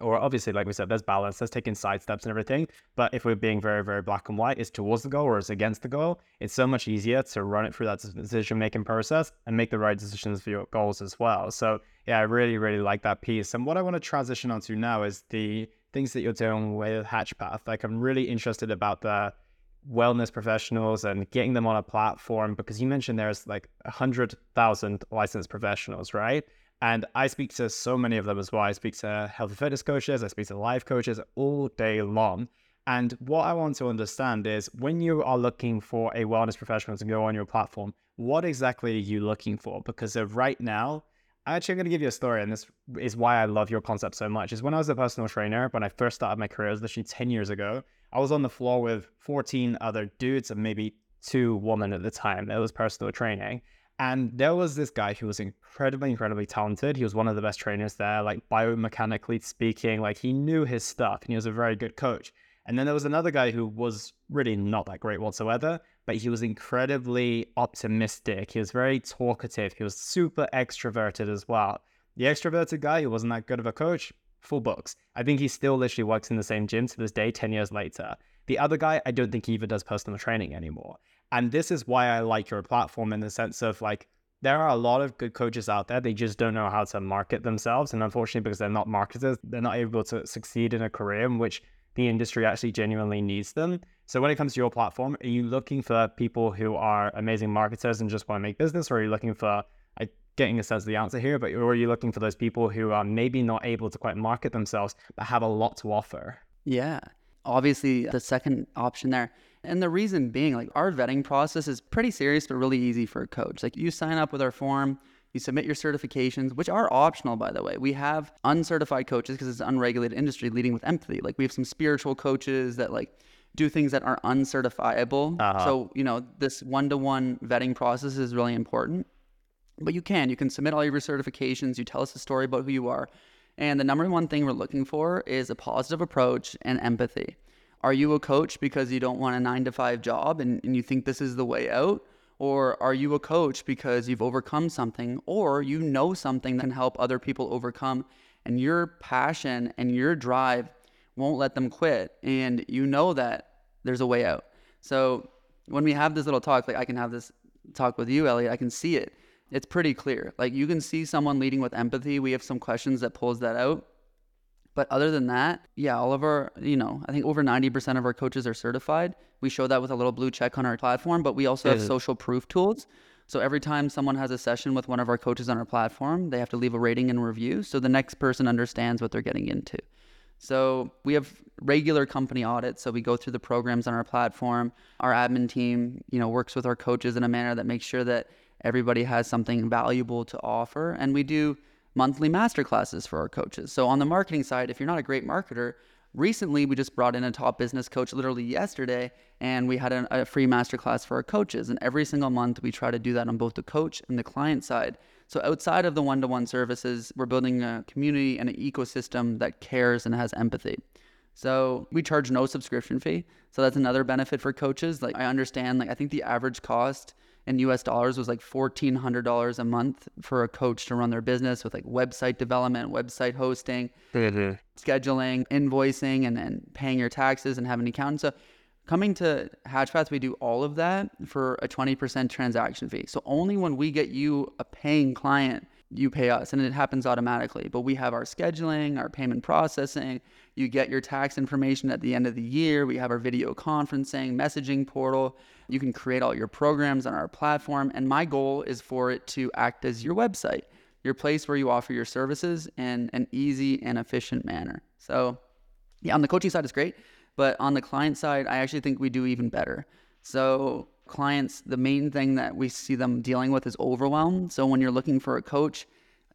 or obviously, like we said, there's balance, there's taking side steps and everything. But if we're being very, very black and white, it's towards the goal or it's against the goal. It's so much easier to run it through that decision making process and make the right decisions for your goals as well. So, yeah, I really, really like that piece. And what I want to transition onto now is the things that you're doing with Hatchpath. Like, I'm really interested about the wellness professionals and getting them on a platform because you mentioned there's like 100,000 licensed professionals, right? And I speak to so many of them as well. I speak to health and fitness coaches, I speak to life coaches all day long. And what I want to understand is when you are looking for a wellness professional to go on your platform, what exactly are you looking for? Because right now, actually, I'm going to give you a story, and this is why I love your concept so much. Is when I was a personal trainer, when I first started my career, it was literally 10 years ago, I was on the floor with 14 other dudes and maybe two women at the time. It was personal training. And there was this guy who was incredibly, incredibly talented. He was one of the best trainers there, like biomechanically speaking, like he knew his stuff and he was a very good coach. And then there was another guy who was really not that great whatsoever, but he was incredibly optimistic. He was very talkative. He was super extroverted as well. The extroverted guy who wasn't that good of a coach, full books. I think he still literally works in the same gym to this day, 10 years later. The other guy, I don't think he even does personal training anymore. And this is why I like your platform in the sense of like, there are a lot of good coaches out there. They just don't know how to market themselves. And unfortunately, because they're not marketers, they're not able to succeed in a career in which the industry actually genuinely needs them. So when it comes to your platform, are you looking for people who are amazing marketers and just want to make business, or are you looking for I getting a sense of the answer here, but are you looking for those people who are maybe not able to quite market themselves but have a lot to offer? Yeah. Obviously the second option there. And the reason being like our vetting process is pretty serious but really easy for a coach. Like you sign up with our form, you submit your certifications, which are optional, by the way. We have uncertified coaches because it's an unregulated industry leading with empathy. Like we have some spiritual coaches that like do things that are uncertifiable. Uh-huh. So, you know, this one to one vetting process is really important. But you can, you can submit all your certifications, you tell us a story about who you are. And the number one thing we're looking for is a positive approach and empathy. Are you a coach because you don't want a nine to five job and, and you think this is the way out? Or are you a coach because you've overcome something or you know something that can help other people overcome and your passion and your drive won't let them quit and you know that there's a way out. So when we have this little talk, like I can have this talk with you, Elliot, I can see it. It's pretty clear. Like you can see someone leading with empathy. We have some questions that pulls that out. But other than that, yeah, all of our, you know, I think over 90% of our coaches are certified. We show that with a little blue check on our platform, but we also have social proof tools. So every time someone has a session with one of our coaches on our platform, they have to leave a rating and review so the next person understands what they're getting into. So we have regular company audits. So we go through the programs on our platform. Our admin team, you know, works with our coaches in a manner that makes sure that everybody has something valuable to offer. And we do monthly master classes for our coaches. So on the marketing side, if you're not a great marketer, recently we just brought in a top business coach literally yesterday and we had a, a free masterclass for our coaches. And every single month we try to do that on both the coach and the client side. So outside of the one-to-one services we're building a community and an ecosystem that cares and has empathy. So we charge no subscription fee. So that's another benefit for coaches. Like i understand like i think the average cost in US dollars was like $1,400 a month for a coach to run their business with like website development, website hosting, mm-hmm. scheduling, invoicing, and then paying your taxes and having an accountant. So coming to Hatchpath, we do all of that for a 20% transaction fee. So only when we get you a paying client you pay us and it happens automatically. But we have our scheduling, our payment processing. You get your tax information at the end of the year. We have our video conferencing, messaging portal. You can create all your programs on our platform. And my goal is for it to act as your website, your place where you offer your services in an easy and efficient manner. So, yeah, on the coaching side, it's great. But on the client side, I actually think we do even better. So, clients, the main thing that we see them dealing with is overwhelm. So when you're looking for a coach,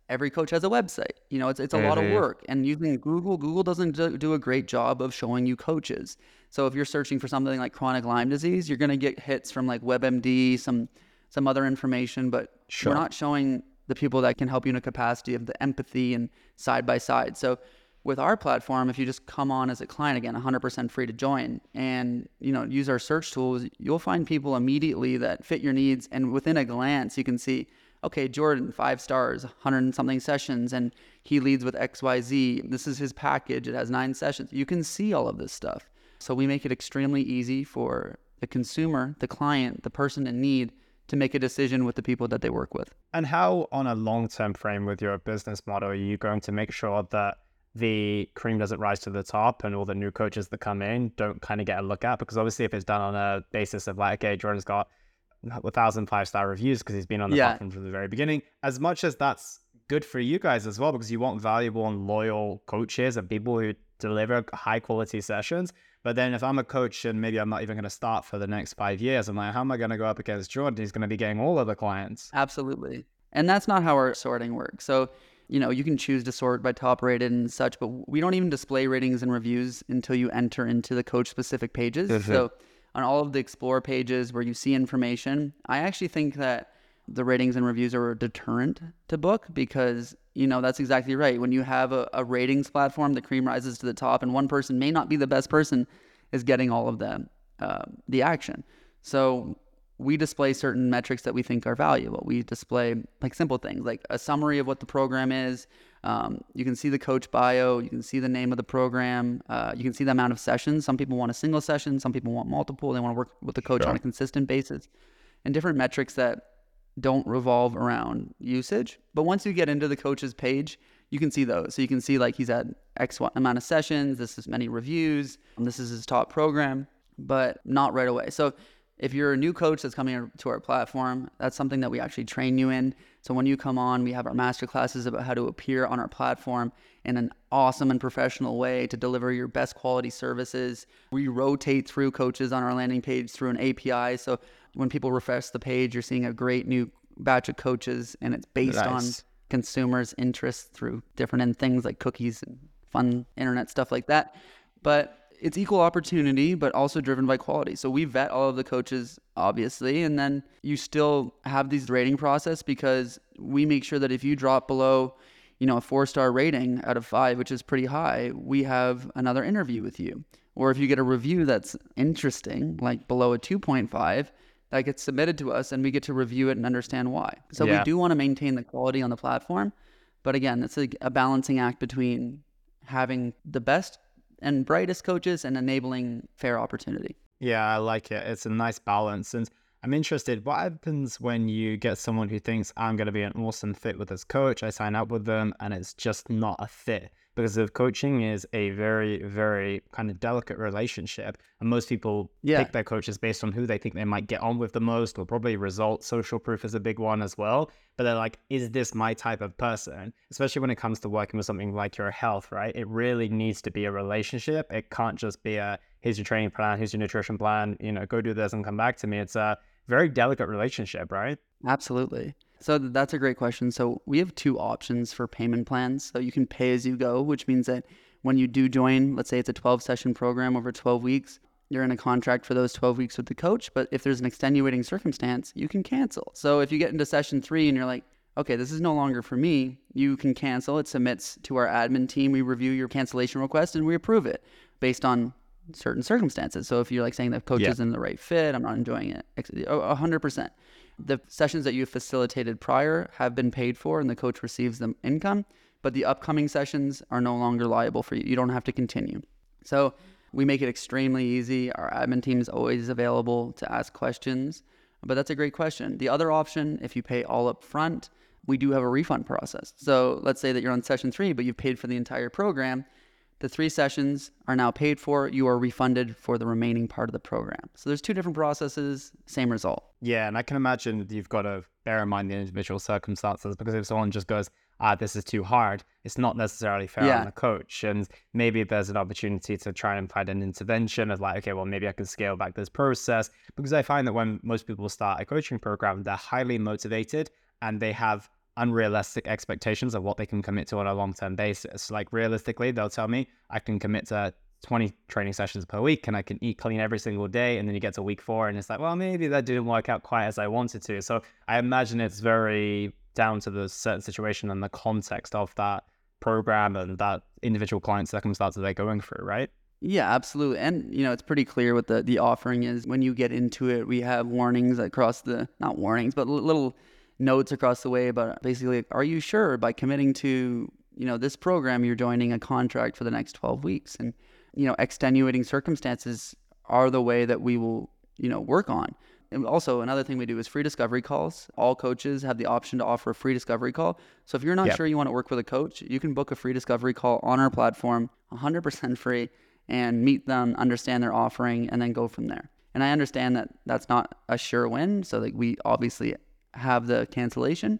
every coach has a website. You know, it's it's a mm-hmm. lot of mm-hmm. work. And using Google, Google doesn't do a great job of showing you coaches. So if you're searching for something like chronic Lyme disease, you're going to get hits from like WebMD, some some other information, but sure. we're not showing the people that can help you in a capacity of the empathy and side by side. So with our platform if you just come on as a client again 100% free to join. And you know use our search tools you'll find people immediately that fit your needs. And within a glance you can see okay jordan five stars 100 something sessions and he leads with xyz this is his package. It has nine sessions. You can see all of this stuff. So we make it extremely easy for the consumer the client the person in need to make a decision with the people that they work with. And how on a long-term frame with your business model are you going to make sure that the cream doesn't rise to the top and all the new coaches that come in don't kind of get a look at because obviously if it's done on a basis of like okay jordan's got a thousand five star reviews because he's been on the yeah. platform from the very beginning as much as that's good for you guys as well because you want valuable and loyal coaches and people who deliver high quality sessions but then if i'm a coach and maybe i'm not even going to start for the next five years i'm like how am i going to go up against jordan? He's going to be getting all of the clients. Absolutely. And that's not how our sorting works. So you know, you can choose to sort by top rated and such, but we don't even display ratings and reviews until you enter into the coach specific pages. Mm-hmm. So on all of the explore pages where you see information, I actually think that the ratings and reviews are a deterrent to book because you know that's exactly right when you have a, a ratings platform the cream rises to the top and one person may not be the best person is getting all of the uh, the action. So we display certain metrics that we think are valuable. We display like simple things like a summary of what the program is. Um, you can see the coach bio. You can see the name of the program. Uh, you can see the amount of sessions. Some people want a single session. Some people want multiple. They want to work with the coach sure. on a consistent basis, and different metrics that don't revolve around usage. But once you get into the coach's page, you can see those. So you can see like he's had X amount of sessions. This is many reviews. This is his top program, but not right away. So if you're a new coach that's coming to our platform, that's something that we actually train you in. So when you come on, we have our master classes about how to appear on our platform in an awesome and professional way to deliver your best quality services. We rotate through coaches on our landing page through an API. So when people refresh the page, you're seeing a great new batch of coaches and it's based nice. on consumers' interests through different things like cookies and fun internet stuff like that. But it's equal opportunity, but also driven by quality. So we vet all of the coaches, obviously, and then you still have these rating process because we make sure that if you drop below, you know, a four star rating out of five, which is pretty high, we have another interview with you. Or if you get a review that's interesting, like below a 2.5, that gets submitted to us and we get to review it and understand why. So yeah. we do want to maintain the quality on the platform. But again, it's a, a balancing act between having the best and brightest coaches and enabling fair opportunity. Yeah, I like it. It's a nice balance. And I'm interested, what happens when you get someone who thinks I'm going to be an awesome fit with this coach? I sign up with them and it's just not a fit because if coaching is a very, very kind of delicate relationship, and most people yeah. pick their coaches based on who they think they might get on with the most, or probably results. Social proof is a big one as well. But they're like, is this my type of person? Especially when it comes to working with something like your health, right? It really needs to be a relationship. It can't just be a here's your training plan, here's your nutrition plan, you know, go do this and come back to me. It's a very delicate relationship, right? Absolutely. So that's a great question. So we have two options for payment plans. So you can pay as you go, which means that when you do join, let's say it's a 12 session program over 12 weeks, you're in a contract for those 12 weeks with the coach. But if there's an extenuating circumstance, you can cancel. So if you get into session three and you're like, okay, this is no longer for me, you can cancel. It submits to our admin team. We review your cancellation request and we approve it based on certain circumstances. So if you're like saying the coach yeah. isn't the right fit, I'm not enjoying it, 100%. The sessions that you facilitated prior have been paid for and the coach receives the income, but the upcoming sessions are no longer liable for you. You don't have to continue. So we make it extremely easy. Our admin team is always available to ask questions, but that's a great question. The other option, if you pay all up front, we do have a refund process. So let's say that you're on session three, but you've paid for the entire program the three sessions are now paid for. You are refunded for the remaining part of the program. So there's two different processes, same result. Yeah, and I can imagine you've got to bear in mind the individual circumstances because if someone just goes, ah, this is too hard, it's not necessarily fair yeah. on the coach. And maybe there's an opportunity to try and find an intervention of like, okay, well, maybe I can scale back this process. Because I find that when most people start a coaching program, they're highly motivated and they have unrealistic expectations of what they can commit to on a long term basis. Like realistically, they'll tell me I can commit to 20 training sessions per week and I can eat clean every single day. And then you get to week four and it's like, well, maybe that didn't work out quite as I wanted to. So I imagine it's very down to the certain situation and the context of that program and that individual client circumstances they're going through, right? Yeah, absolutely. And you know, it's pretty clear what the the offering is. When you get into it, we have warnings across the not warnings, but little notes across the way but basically are you sure by committing to you know this program you're joining a contract for the next 12 weeks? And you know extenuating circumstances are the way that we will you know work on. And also another thing we do is free discovery calls. All coaches have the option to offer a free discovery call. So if you're not yep. sure you want to work with a coach you can book a free discovery call on our platform 100% free and meet them understand their offering and then go from there. And i understand that that's not a sure win. So like we obviously have the cancellation,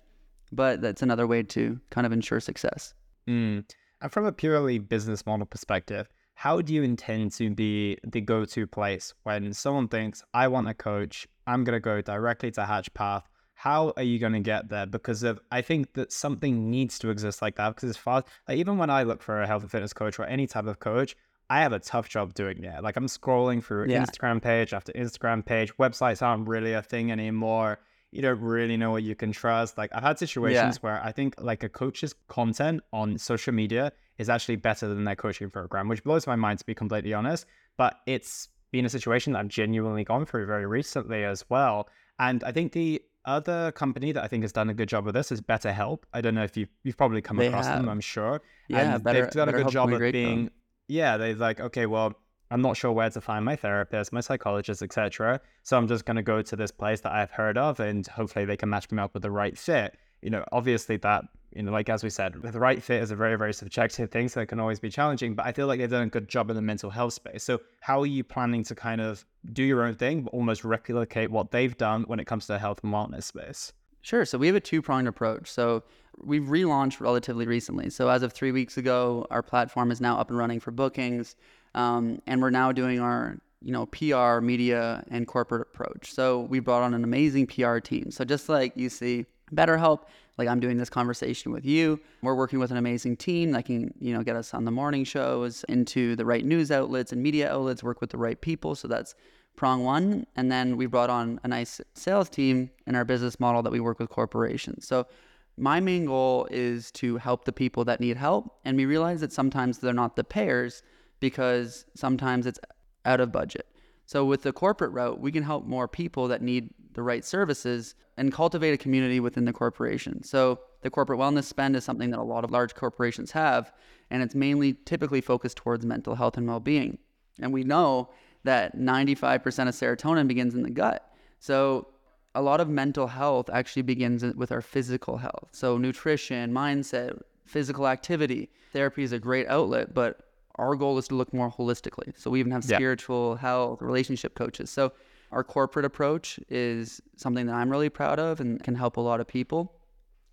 but that's another way to kind of ensure success. Mm. And from a purely business model perspective, how do you intend to be the go to place when someone thinks, I want a coach, I'm going to go directly to HatchPath? How are you going to get there? Because of, I think that something needs to exist like that. Because as far like even when I look for a health and fitness coach or any type of coach, I have a tough job doing that. Like I'm scrolling through yeah. Instagram page after Instagram page. Websites aren't really a thing anymore you don't really know what you can trust. Like I've had situations yeah. where I think like a coach's content on social media is actually better than their coaching program, which blows my mind to be completely honest. but it's been a situation that I've genuinely gone through very recently as well. And I think the other company that I think has done a good job of this is BetterHelp. I don't know if you've, you've probably come They across them. I'm sure. Yeah, and better, they've done a good job of being, yeah, they're like, okay, well, I'm not sure where to find my therapist, my psychologist, etc. So I'm just going to go to this place that I've heard of, and hopefully they can match me up with the right fit. You know, obviously that, you know, like as we said, the right fit is a very, very subjective thing, so it can always be challenging. But I feel like they've done a good job in the mental health space. So how are you planning to kind of do your own thing, but almost replicate what they've done when it comes to the health and wellness space? Sure. So we have a two pronged approach. So we've relaunched relatively recently. So as of three weeks ago, our platform is now up and running for bookings, um, and we're now doing our you know PR, media, and corporate approach. So we brought on an amazing PR team. So just like you see BetterHelp, like I'm doing this conversation with you, we're working with an amazing team that can you know get us on the morning shows, into the right news outlets and media outlets, work with the right people. So that's prong one. And then we brought on a nice sales team in our business model that we work with corporations. So my main goal is to help the people that need help. And we realize that sometimes they're not the payers because sometimes it's out of budget. So with the corporate route, we can help more people that need the right services and cultivate a community within the corporation. So the corporate wellness spend is something that a lot of large corporations have, and it's mainly typically focused towards mental health and well-being. And we know that 95% of serotonin begins in the gut. So a lot of mental health actually begins with our physical health. So nutrition, mindset, physical activity. Therapy is a great outlet, but our goal is to look more holistically. So we even have Yeah. spiritual health, relationship coaches. So our corporate approach is something that I'm really proud of and can help a lot of people.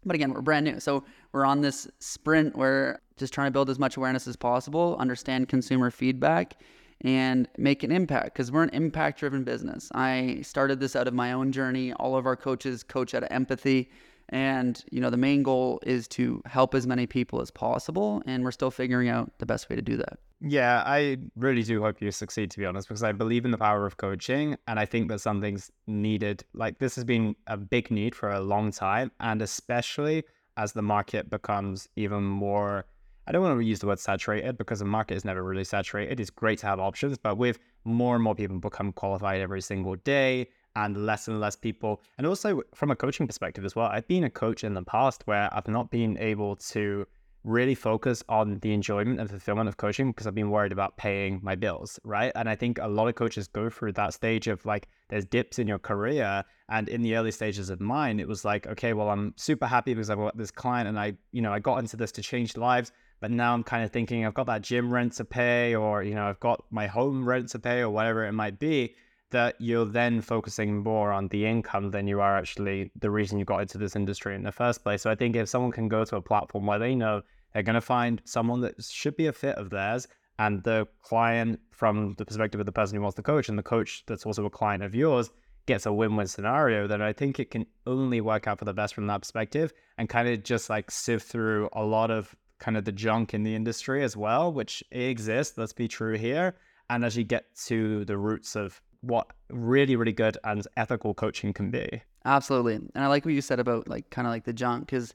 But again, we're brand new. So we're on this sprint where just trying to build as much awareness as possible, understand consumer feedback, and make an impact because we're an impact driven business. I started this out of my own journey. All of our coaches coach out of empathy. And, you know, the main goal is to help as many people as possible. And we're still figuring out the best way to do that. Yeah, I really do hope you succeed, to be honest, because I believe in the power of coaching. And I think that something's needed. Like, this has been a big need for a long time. And especially as the market becomes even more, I don't want to use the word saturated because the market is never really saturated. It's great to have options, but with more and more people become qualified every single day and less and less people. And also from a coaching perspective as well, I've been a coach in the past where I've not been able to really focus on the enjoyment and fulfillment of coaching because I've been worried about paying my bills, right? And I think a lot of coaches go through that stage of like there's dips in your career and in the early stages of mine it was like okay, well I'm super happy because I've got this client and I, you know, I got into this to change lives, but now I'm kind of thinking I've got that gym rent to pay or, you know, I've got my home rent to pay or whatever it might be that you're then focusing more on the income than you are actually the reason you got into this industry in the first place. So I think if someone can go to a platform where they know they're going to find someone that should be a fit of theirs and the client from the perspective of the person who wants the coach and the coach that's also a client of yours gets a win-win scenario then i think it can only work out for the best from that perspective and kind of just like sift through a lot of kind of the junk in the industry as well which exists let's be true here and as you get to the roots of what really really good and ethical coaching can be Absolutely. And I like what you said about like kind of like the junk because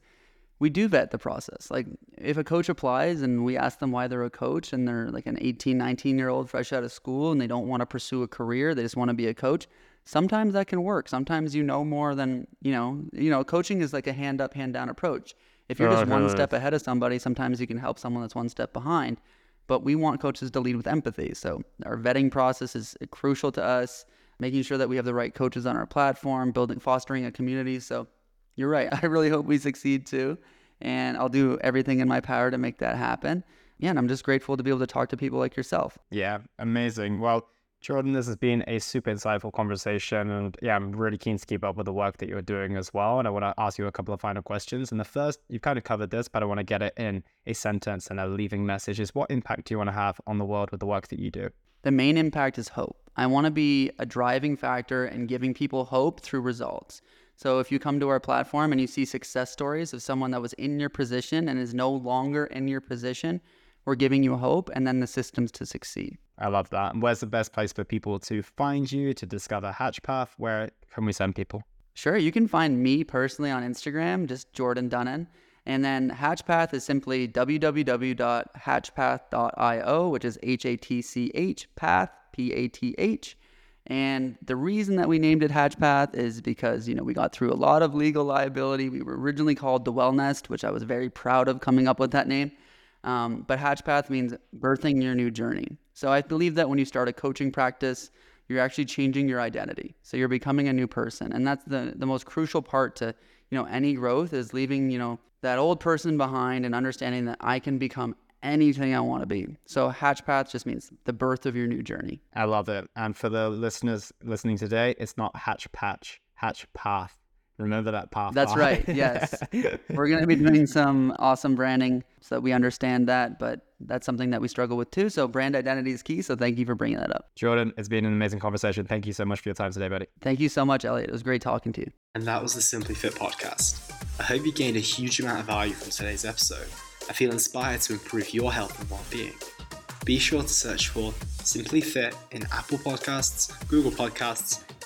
we do vet the process. Like if a coach applies and we ask them why they're a coach and they're like an 18, 19 year old fresh out of school and they don't want to pursue a career, they just want to be a coach. Sometimes that can work. Sometimes you know more than, you know, you know, coaching is like a hand up, hand down approach. If you're Oh, just one totally. step ahead of somebody, sometimes you can help someone that's one step behind. But we want coaches to lead with empathy. So our vetting process is crucial to us, making sure that we have the right coaches on our platform, building, fostering a community. So you're right. I really hope we succeed too. And I'll do everything in my power to make that happen. Yeah, and I'm just grateful to be able to talk to people like yourself. Yeah, amazing. Well, Jordan, this has been a super insightful conversation. And yeah, I'm really keen to keep up with the work that you're doing as well. And I want to ask you a couple of final questions. And the first, you've kind of covered this, but I want to get it in a sentence and a leaving message is what impact do you want to have on the world with the work that you do? The main impact is hope. I want to be a driving factor in giving people hope through results. So if you come to our platform and you see success stories of someone that was in your position and is no longer in your position, we're giving you hope and then the systems to succeed. I love that. And where's the best place for people to find you, to discover Hatchpath? Where can we send people? Sure, you can find me personally on Instagram, just Jordan Dunin. And then Hatchpath is simply www.hatchpath.io, which is H A T C H path P A T H. And the reason that we named it Hatchpath is because, you know, we got through a lot of legal liability. We were originally called The Well Nest, which I was very proud of coming up with that name. Um, but Hatchpath means birthing your new journey. So I believe that when you start a coaching practice, you're actually changing your identity. So you're becoming a new person. And that's the, the most crucial part to, you know, any growth is leaving, you know, that old person behind and understanding that I can become anything I want to be. So hatch path just means the birth of your new journey. I love it. And for the listeners listening today, it's not hatch patch, hatch path. Remember that path. That's right. Yes. We're going to be doing some awesome branding so that we understand that, but that's something that we struggle with too. So brand identity is key. So thank you for bringing that up. Jordan, it's been an amazing conversation. Thank you so much for your time today, buddy. Thank you so much, Elliot. It was great talking to you. And that was the Simply Fit podcast. I hope you gained a huge amount of value from today's episode. I feel inspired to improve your health and well-being. Be sure to search for Simply Fit in Apple Podcasts, Google Podcasts,